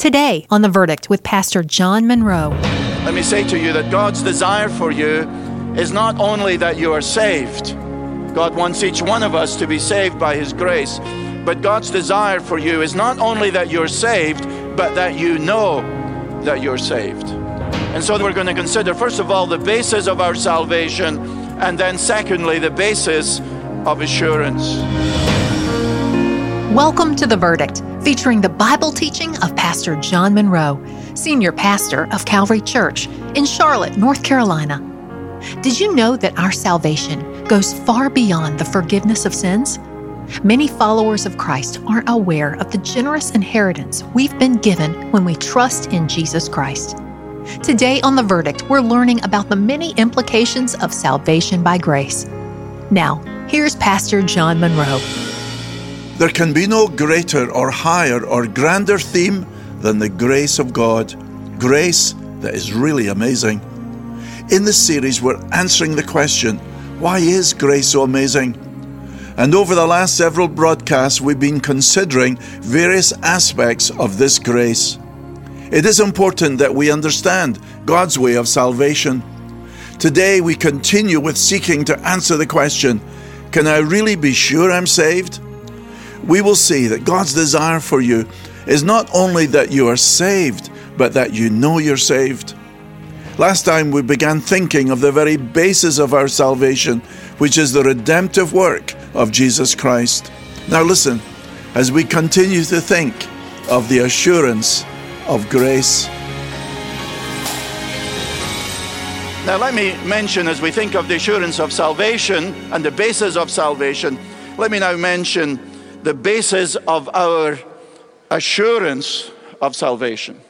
Today on The Verdict with Pastor John Munro. Let me say to you that God's desire for you is not only that you are saved, God wants each one of us to be saved by His grace, but God's desire for you is not only that you're saved, but that you know that you're saved. And so we're going to consider, first of all, the basis of our salvation, and then secondly, the basis of assurance. Welcome to The Verdict, featuring the Bible teaching of Pastor John Munro, Senior Pastor of Calvary Church in Charlotte, North Carolina. Did you know that our salvation goes far beyond the forgiveness of sins? Many followers of Christ aren't aware of the generous inheritance we've been given when we trust in Jesus Christ. Today on The Verdict, we're learning about the many implications of salvation by grace. Now, here's Pastor John Munro. There can be no greater or higher or grander theme than the grace of God. Grace that is really amazing. In this series, we're answering the question why is grace so amazing? And over the last several broadcasts, we've been considering various aspects of this grace. It is important that we understand God's way of salvation. Today, we continue with seeking to answer the question Can I really be sure I'm saved? We will see that God's desire for you is not only that you are saved, but that you know you're saved. Last time we began thinking of the very basis of our salvation, which is the redemptive work of Jesus Christ. Now, listen, as we continue to think of the assurance of grace. Now, let me mention as we think of the assurance of salvation and the basis of salvation, let me now mention the basis of our assurance of salvation.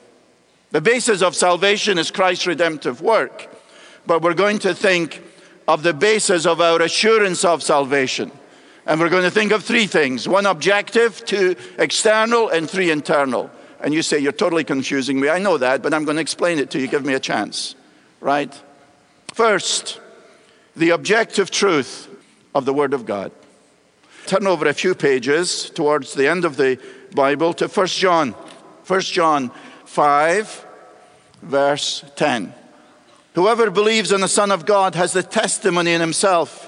The basis of salvation is Christ's redemptive work, but we're going to think of the basis of our assurance of salvation. And we're going to think of three things one objective, two external, and three internal. And you say, You're totally confusing me. I know that, but I'm going to explain it to you. Give me a chance, right? First, the objective truth of the Word of God turn over a few pages towards the end of the Bible to 1 John. 1 John 5, verse 10. Whoever believes in the Son of God has the testimony in himself.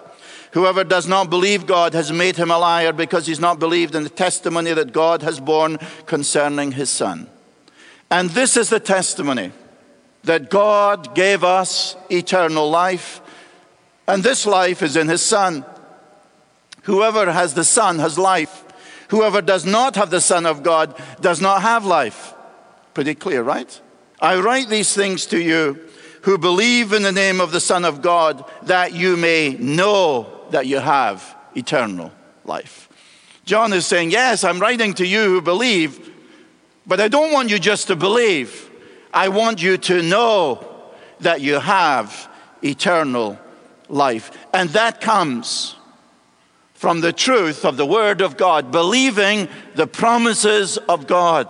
Whoever does not believe God has made him a liar because he's not believed in the testimony that God has borne concerning his Son. And this is the testimony that God gave us eternal life, and this life is in his Son. Whoever has the Son has life. Whoever does not have the Son of God does not have life. Pretty clear, right? I write these things to you who believe in the name of the Son of God that you may know that you have eternal life. John is saying, Yes, I'm writing to you who believe, but I don't want you just to believe. I want you to know that you have eternal life. And that comes from the truth of the Word of God, believing the promises of God,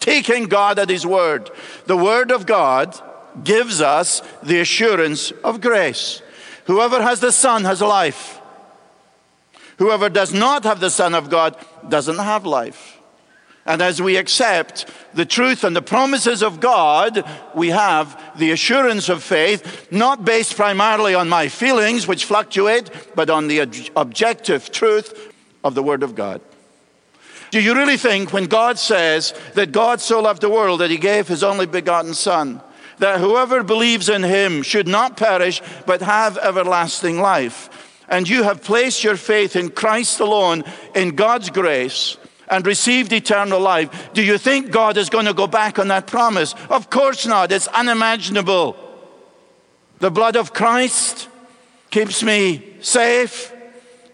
taking God at His Word. The Word of God gives us the assurance of grace. Whoever has the Son has life. Whoever does not have the Son of God doesn't have life. And as we accept the truth and the promises of God, we have the assurance of faith, not based primarily on my feelings, which fluctuate, but on the objective truth of the Word of God. Do you really think when God says that God so loved the world that he gave his only begotten Son, that whoever believes in him should not perish but have everlasting life? And you have placed your faith in Christ alone, in God's grace and received eternal life, do you think God is going to go back on that promise? Of course not. It's unimaginable. The blood of Christ keeps me safe.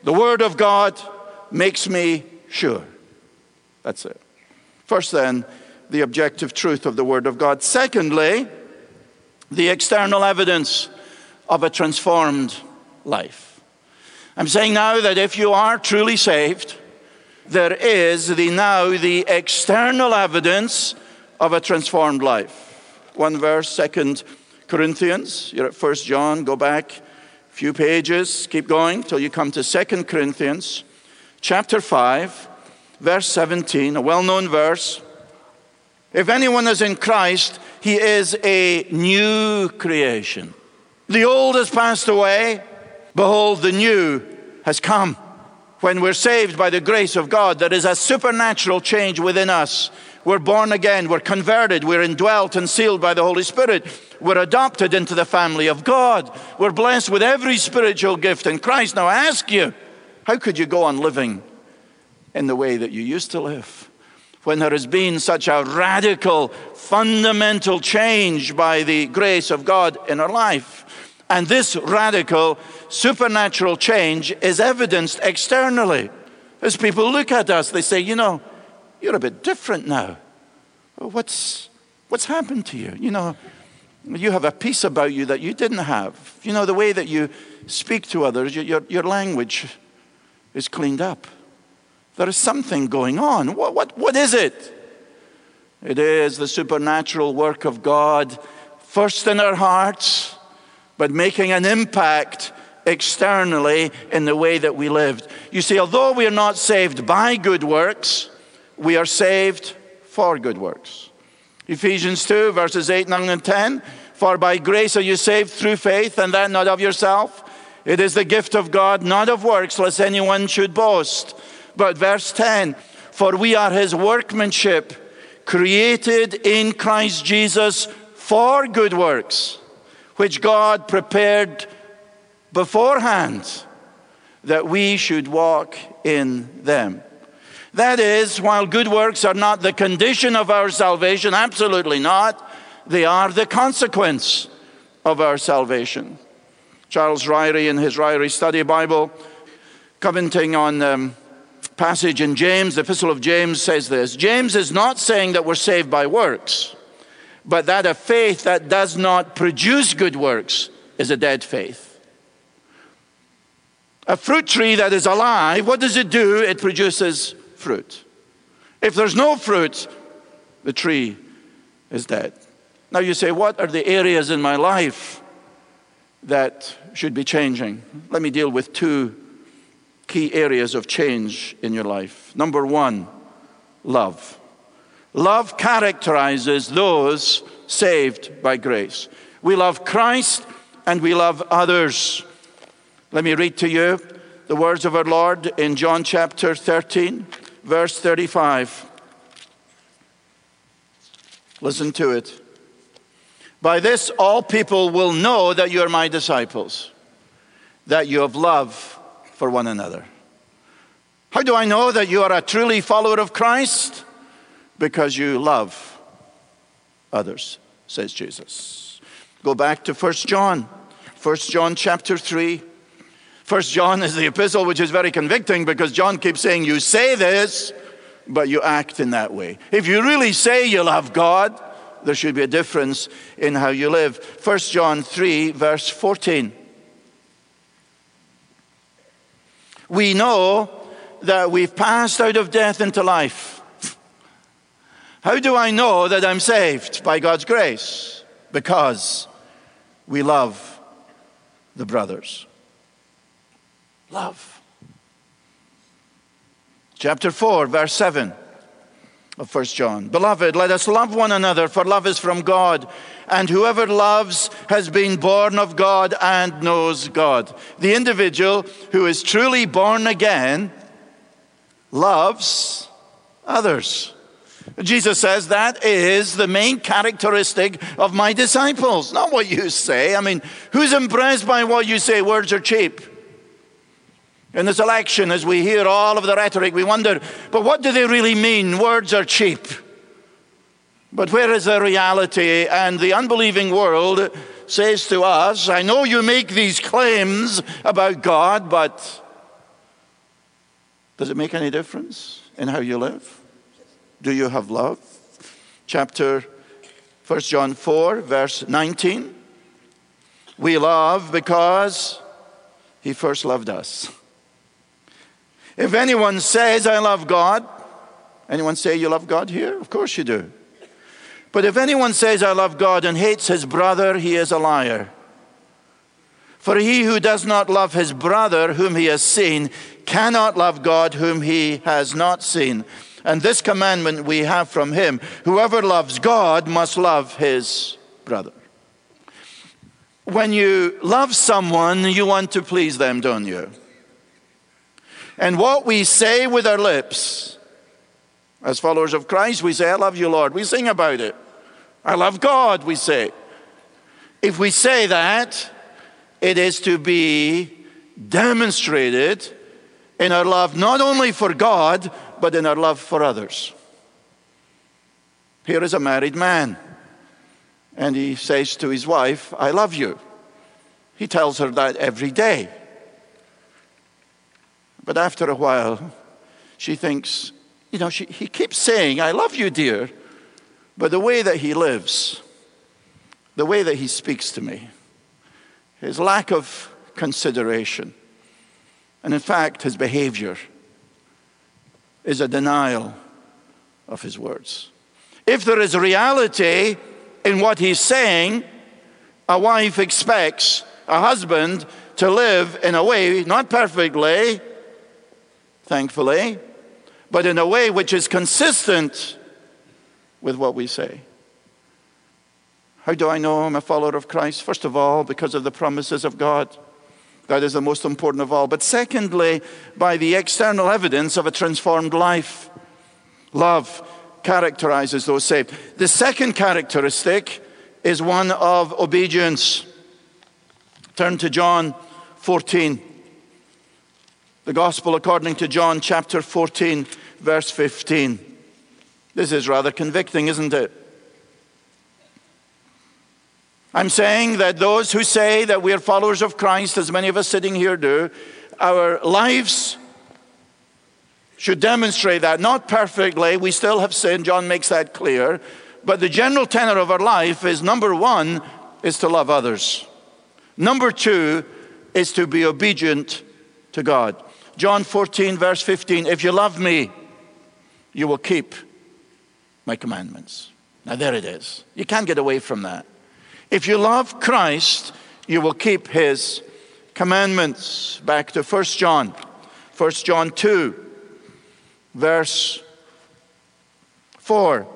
The Word of God makes me sure. That's it. First, then, the objective truth of the Word of God. Secondly, the external evidence of a transformed life. I'm saying now that if you are truly saved, there is the now the external evidence of a transformed life. One verse, Second Corinthians. You're at First John. Go back a few pages. Keep going till you come to Second Corinthians, chapter five, verse 17. A well-known verse. If anyone is in Christ, he is a new creation. The old has passed away. Behold, the new has come. When we're saved by the grace of God, there is a supernatural change within us. We're born again, we're converted, we're indwelt and sealed by the Holy Spirit. We're adopted into the family of God. We're blessed with every spiritual gift in Christ. Now, I ask you, how could you go on living in the way that you used to live? When there has been such a radical, fundamental change by the grace of God in our life. And this radical supernatural change is evidenced externally. As people look at us, they say, You know, you're a bit different now. What's, what's happened to you? You know, you have a peace about you that you didn't have. You know, the way that you speak to others, your, your language is cleaned up. There is something going on. What, what, what is it? It is the supernatural work of God, first in our hearts, but making an impact externally in the way that we lived. You see, although we are not saved by good works, we are saved for good works. Ephesians 2, verses 8, 9, and 10. For by grace are you saved through faith, and that not of yourself. It is the gift of God, not of works, lest anyone should boast. But verse 10 For we are his workmanship, created in Christ Jesus for good works, which God prepared beforehand that we should walk in them. That is, while good works are not the condition of our salvation, absolutely not, they are the consequence of our salvation. Charles Ryrie, in his Ryrie Study Bible, commenting on um, passage in James, the Epistle of James says this James is not saying that we're saved by works, but that a faith that does not produce good works is a dead faith. A fruit tree that is alive, what does it do? It produces fruit. If there's no fruit, the tree is dead. Now you say, what are the areas in my life that should be changing? Let me deal with two key areas of change in your life. Number one, love. Love characterizes those saved by grace. We love Christ and we love others. Let me read to you the words of our Lord in John chapter 13 verse 35. Listen to it. By this, all people will know that you are my disciples, that you have love for one another. How do I know that you are a truly follower of Christ? Because you love others, says Jesus. Go back to 1 John, 1 John chapter 3, First John is the epistle which is very convicting because John keeps saying, You say this, but you act in that way. If you really say you love God, there should be a difference in how you live. First John 3, verse 14. We know that we've passed out of death into life. How do I know that I'm saved? By God's grace. Because we love the brothers love. Chapter 4, verse 7 of 1 John. Beloved, let us love one another, for love is from God. And whoever loves has been born of God and knows God. The individual who is truly born again loves others. Jesus says that is the main characteristic of my disciples, not what you say. I mean, who's impressed by what you say? Words are cheap. In this election, as we hear all of the rhetoric, we wonder, but what do they really mean? Words are cheap. But where is the reality? And the unbelieving world says to us, I know you make these claims about God, but does it make any difference in how you live? Do you have love? Chapter 1 John 4, verse 19. We love because he first loved us. If anyone says, I love God, anyone say you love God here? Of course you do. But if anyone says, I love God and hates his brother, he is a liar. For he who does not love his brother whom he has seen cannot love God whom he has not seen. And this commandment we have from him whoever loves God must love his brother. When you love someone, you want to please them, don't you? And what we say with our lips, as followers of Christ, we say, I love you, Lord. We sing about it. I love God, we say. If we say that, it is to be demonstrated in our love not only for God, but in our love for others. Here is a married man, and he says to his wife, I love you. He tells her that every day. But after a while, she thinks, you know, she, he keeps saying, I love you, dear. But the way that he lives, the way that he speaks to me, his lack of consideration, and in fact, his behavior is a denial of his words. If there is reality in what he's saying, a wife expects a husband to live in a way, not perfectly, thankfully, but in a way which is consistent with what we say. How do I know I'm a follower of Christ? First of all, because of the promises of God. That is the most important of all. But secondly, by the external evidence of a transformed life. Love characterizes those saved. The second characteristic is one of obedience. Turn to John 14. The Gospel according to John chapter 14, verse 15. This is rather convicting, isn't it? I'm saying that those who say that we are followers of Christ, as many of us sitting here do, our lives should demonstrate that. Not perfectly, we still have sin, John makes that clear. But the general tenor of our life is number one, is to love others. Number two is to be obedient to God. John 14, verse 15 If you love me, you will keep my commandments. Now, there it is. You can't get away from that. If you love Christ, you will keep his commandments. Back to 1 John, 1 John 2, verse 4.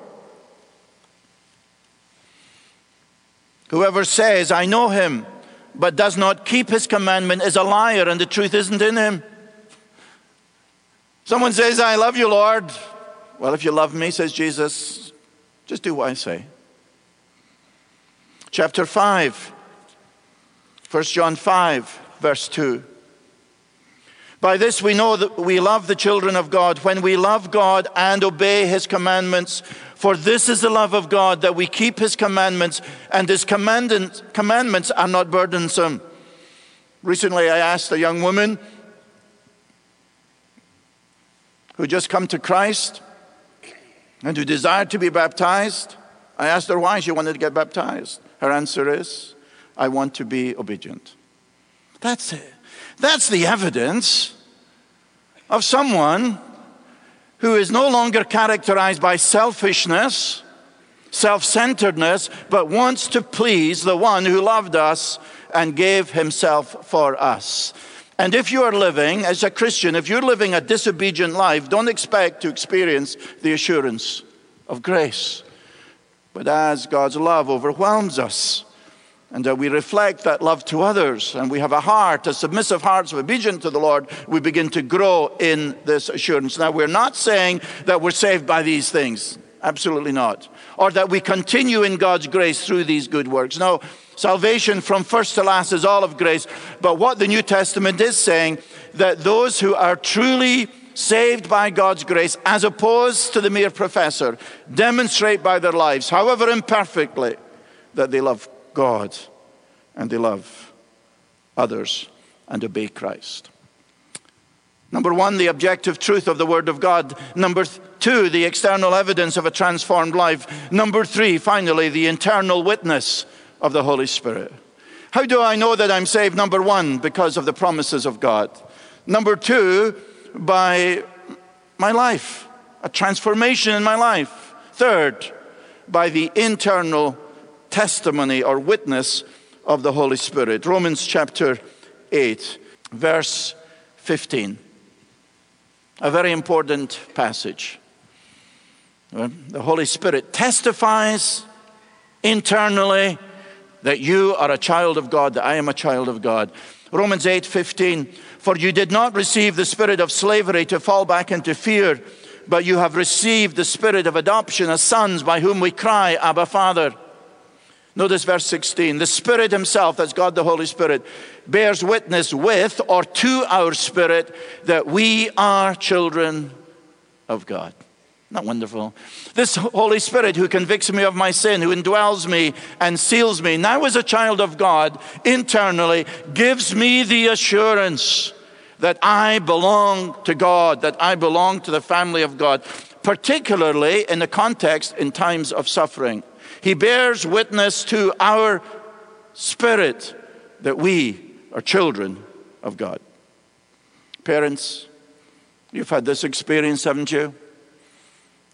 Whoever says, I know him, but does not keep his commandment is a liar, and the truth isn't in him. Someone says, I love you, Lord. Well, if you love me, says Jesus, just do what I say chapter 5, 1 John 5, verse 2. By this we know that we love the children of God when we love God and obey his commandments. For this is the love of God that we keep his commandments, and his commandments are not burdensome. Recently, I asked a young woman who just come to Christ and who desired to be baptized. I asked her why she wanted to get baptized. Her answer is, I want to be obedient. That's it. That's the evidence of someone who is no longer characterized by selfishness, self centeredness, but wants to please the one who loved us and gave himself for us. And if you are living as a Christian, if you're living a disobedient life, don't expect to experience the assurance of grace. But as God's love overwhelms us, and uh, we reflect that love to others, and we have a heart, a submissive heart, so obedient to the Lord, we begin to grow in this assurance. Now, we're not saying that we're saved by these things. Absolutely not. Or that we continue in God's grace through these good works. No, salvation from first to last is all of grace. But what the New Testament is saying, that those who are truly saved by God's grace, as opposed to the mere professor, demonstrate by their lives, however imperfectly, that they love God and they love others and obey Christ. Number one, the objective truth of the Word of God. Number two, the external evidence of a transformed life. Number three, finally, the internal witness of the Holy Spirit. How do I know that I'm saved? Number one, because of the promises of God. Number two, by my life, a transformation in my life. Third, by the internal testimony or witness of the Holy Spirit. Romans chapter 8, verse 15. A very important passage. Uh, the Holy Spirit testifies internally that you are a child of God, that I am a child of God. Romans 8 15, for you did not receive the spirit of slavery to fall back into fear, but you have received the spirit of adoption as sons by whom we cry, Abba, Father. Notice verse 16. The Spirit Himself, that's God the Holy Spirit, bears witness with or to our spirit that we are children of God. Not wonderful. This Holy Spirit who convicts me of my sin, who indwells me and seals me, now as a child of God, internally, gives me the assurance that I belong to God, that I belong to the family of God, particularly in the context in times of suffering. He bears witness to our spirit that we are children of God. Parents, you've had this experience, haven't you?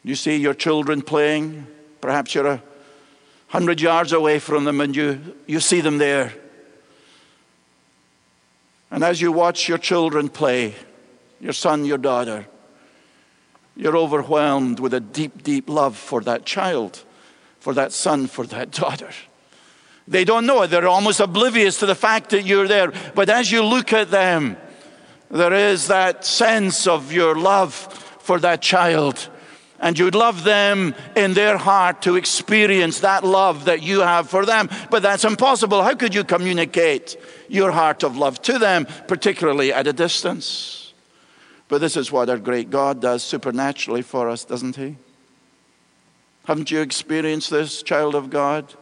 You see your children playing. Perhaps you're a hundred yards away from them and you, you see them there. And as you watch your children play, your son, your daughter, you're overwhelmed with a deep, deep love for that child for that son, for that daughter. They don't know it. They're almost oblivious to the fact that you're there. But as you look at them, there is that sense of your love for that child. And you'd love them in their heart to experience that love that you have for them. But that's impossible. How could you communicate your heart of love to them, particularly at a distance? But this is what our great God does supernaturally for us, doesn't He? Haven't you experienced this, child of God?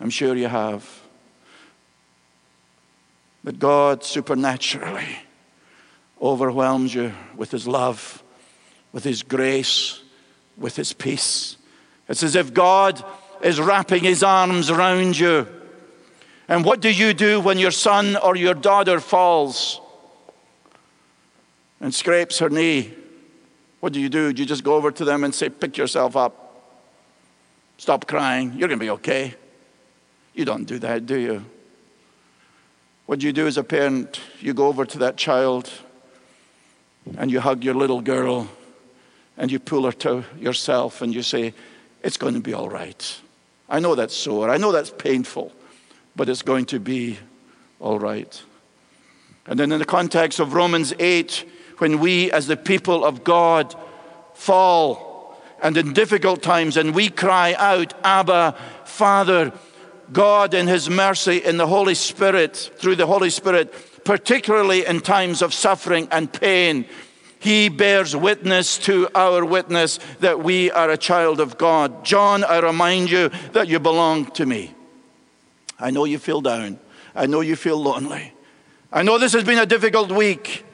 I'm sure you have. But God supernaturally overwhelms you with His love, with His grace, with His peace. It's as if God is wrapping His arms around you. And what do you do when your son or your daughter falls and scrapes her knee? What do you do? Do you just go over to them and say, Pick yourself up? Stop crying. You're going to be okay. You don't do that, do you? What do you do as a parent, you go over to that child and you hug your little girl and you pull her to yourself and you say, It's going to be all right. I know that's sore. I know that's painful, but it's going to be all right. And then, in the context of Romans 8, when we as the people of God fall, and in difficult times, and we cry out, Abba, Father, God in His mercy, in the Holy Spirit, through the Holy Spirit, particularly in times of suffering and pain, He bears witness to our witness that we are a child of God. John, I remind you that you belong to me. I know you feel down. I know you feel lonely. I know this has been a difficult week.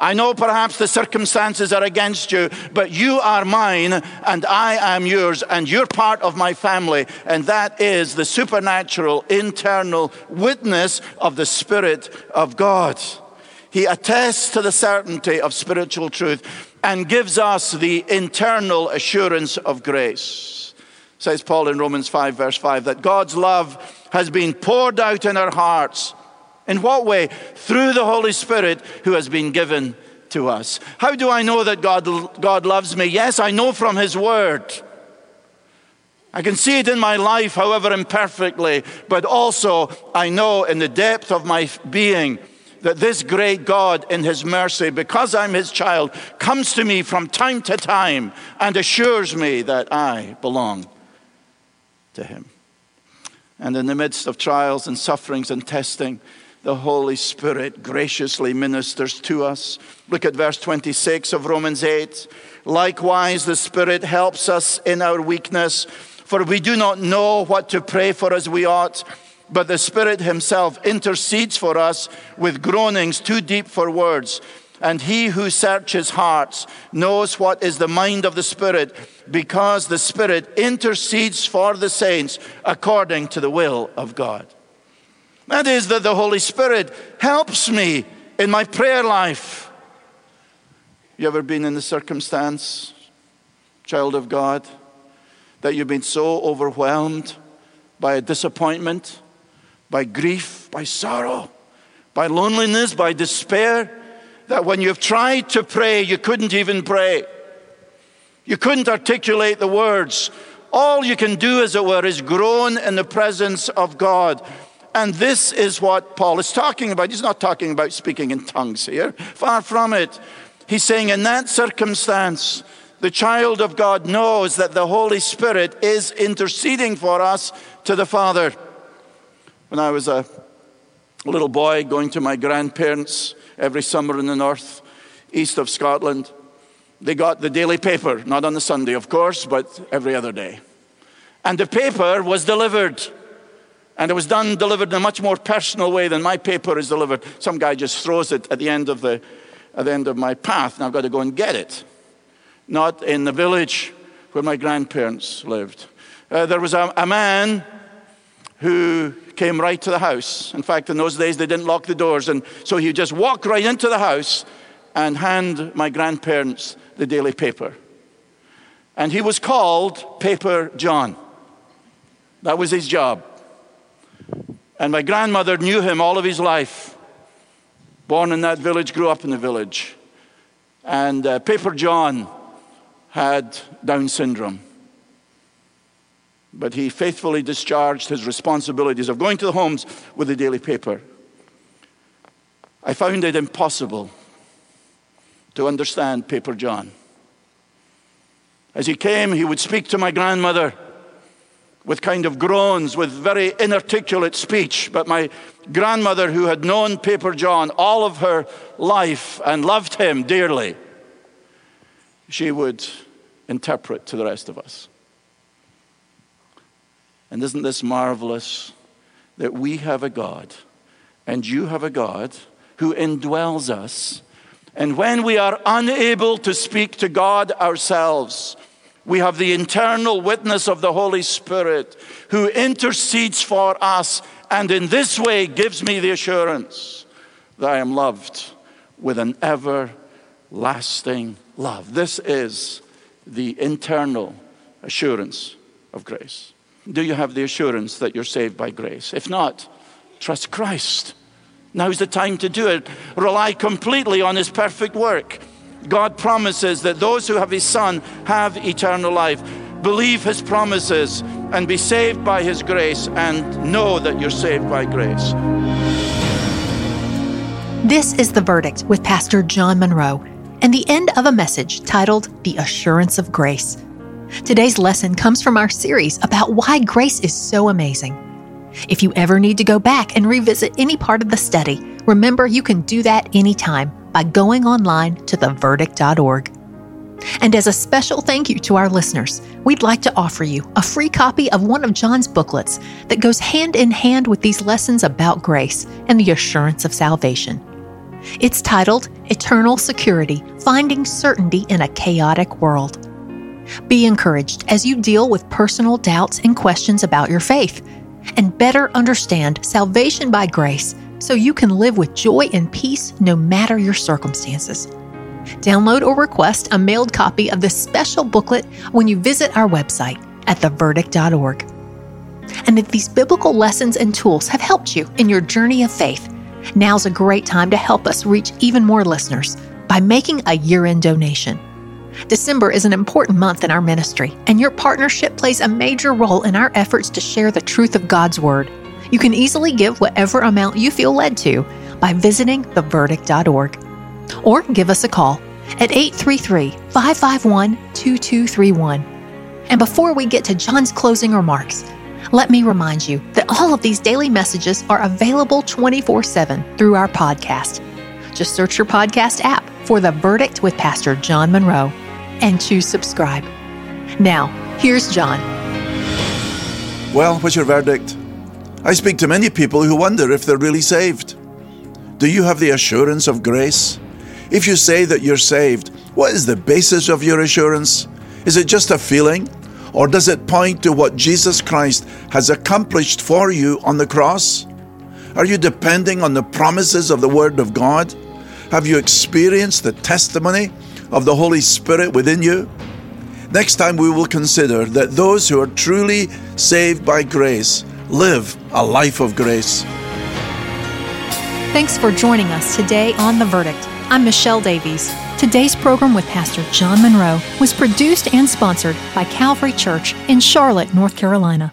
I know perhaps the circumstances are against you, but you are mine and I am yours, and you're part of my family. And that is the supernatural, internal witness of the Spirit of God. He attests to the certainty of spiritual truth and gives us the internal assurance of grace. Says Paul in Romans 5, verse 5, that God's love has been poured out in our hearts in what way? Through the Holy Spirit who has been given to us. How do I know that God, God loves me? Yes, I know from His Word. I can see it in my life, however imperfectly, but also I know in the depth of my being that this great God, in His mercy, because I'm His child, comes to me from time to time and assures me that I belong to Him. And in the midst of trials and sufferings and testing, the Holy Spirit graciously ministers to us. Look at verse 26 of Romans 8. Likewise, the Spirit helps us in our weakness, for we do not know what to pray for as we ought, but the Spirit Himself intercedes for us with groanings too deep for words. And He who searches hearts knows what is the mind of the Spirit, because the Spirit intercedes for the saints according to the will of God. That is, that the Holy Spirit helps me in my prayer life. You ever been in the circumstance, child of God, that you've been so overwhelmed by a disappointment, by grief, by sorrow, by loneliness, by despair, that when you've tried to pray, you couldn't even pray? You couldn't articulate the words. All you can do, as it were, is groan in the presence of God. And this is what Paul is talking about. He's not talking about speaking in tongues here, far from it. He's saying, in that circumstance, the child of God knows that the Holy Spirit is interceding for us to the Father. When I was a little boy going to my grandparents every summer in the north, east of Scotland, they got the daily paper, not on the Sunday, of course, but every other day. And the paper was delivered. And it was done, delivered in a much more personal way than my paper is delivered. Some guy just throws it at the end of, the, at the end of my path, and I've got to go and get it. Not in the village where my grandparents lived. Uh, there was a, a man who came right to the house. In fact, in those days, they didn't lock the doors. And so he'd just walk right into the house and hand my grandparents the daily paper. And he was called Paper John. That was his job. And my grandmother knew him all of his life. Born in that village, grew up in the village. And uh, Paper John had Down syndrome. But he faithfully discharged his responsibilities of going to the homes with the daily paper. I found it impossible to understand Paper John. As he came, he would speak to my grandmother with kind of groans, with very inarticulate speech. But my grandmother, who had known Paper John all of her life and loved him dearly, she would interpret to the rest of us. And isn't this marvelous that we have a God and you have a God who indwells us? And when we are unable to speak to God ourselves, we have the internal witness of the Holy Spirit who intercedes for us and in this way gives me the assurance that I am loved with an everlasting love. This is the internal assurance of grace. Do you have the assurance that you're saved by grace? If not, trust Christ. Now's the time to do it. Rely completely on His perfect work. God promises that those who have His Son have eternal life. Believe His promises and be saved by His grace and know that you're saved by grace. This is The Verdict with Pastor John Munro and the end of a message titled The Assurance of Grace. Today's lesson comes from our series about why grace is so amazing. If you ever need to go back and revisit any part of the study, remember you can do that anytime by going online to theverdict.org. And as a special thank you to our listeners, we'd like to offer you a free copy of one of John's booklets that goes hand in hand with these lessons about grace and the assurance of salvation. It's titled Eternal Security Finding Certainty in a Chaotic World. Be encouraged as you deal with personal doubts and questions about your faith, and better understand salvation by grace so you can live with joy and peace no matter your circumstances. Download or request a mailed copy of this special booklet when you visit our website at theverdict.org. And if these biblical lessons and tools have helped you in your journey of faith, now's a great time to help us reach even more listeners by making a year end donation. December is an important month in our ministry, and your partnership plays a major role in our efforts to share the truth of God's Word. You can easily give whatever amount you feel led to by visiting theverdict.org or give us a call at 833 551 2231. And before we get to John's closing remarks, let me remind you that all of these daily messages are available 24 7 through our podcast. Just search your podcast app for The Verdict with Pastor John Munro and choose subscribe. Now, here's John. Well, what's your verdict? I speak to many people who wonder if they're really saved. Do you have the assurance of grace? If you say that you're saved, what is the basis of your assurance? Is it just a feeling? Or does it point to what Jesus Christ has accomplished for you on the cross? Are you depending on the promises of the Word of God? Have you experienced the testimony of the Holy Spirit within you? Next time, we will consider that those who are truly saved by grace live a life of grace. Thanks for joining us today on The Verdict. I'm Michelle Davies. Today's program with Pastor John Munro was produced and sponsored by Calvary Church in Charlotte, North Carolina.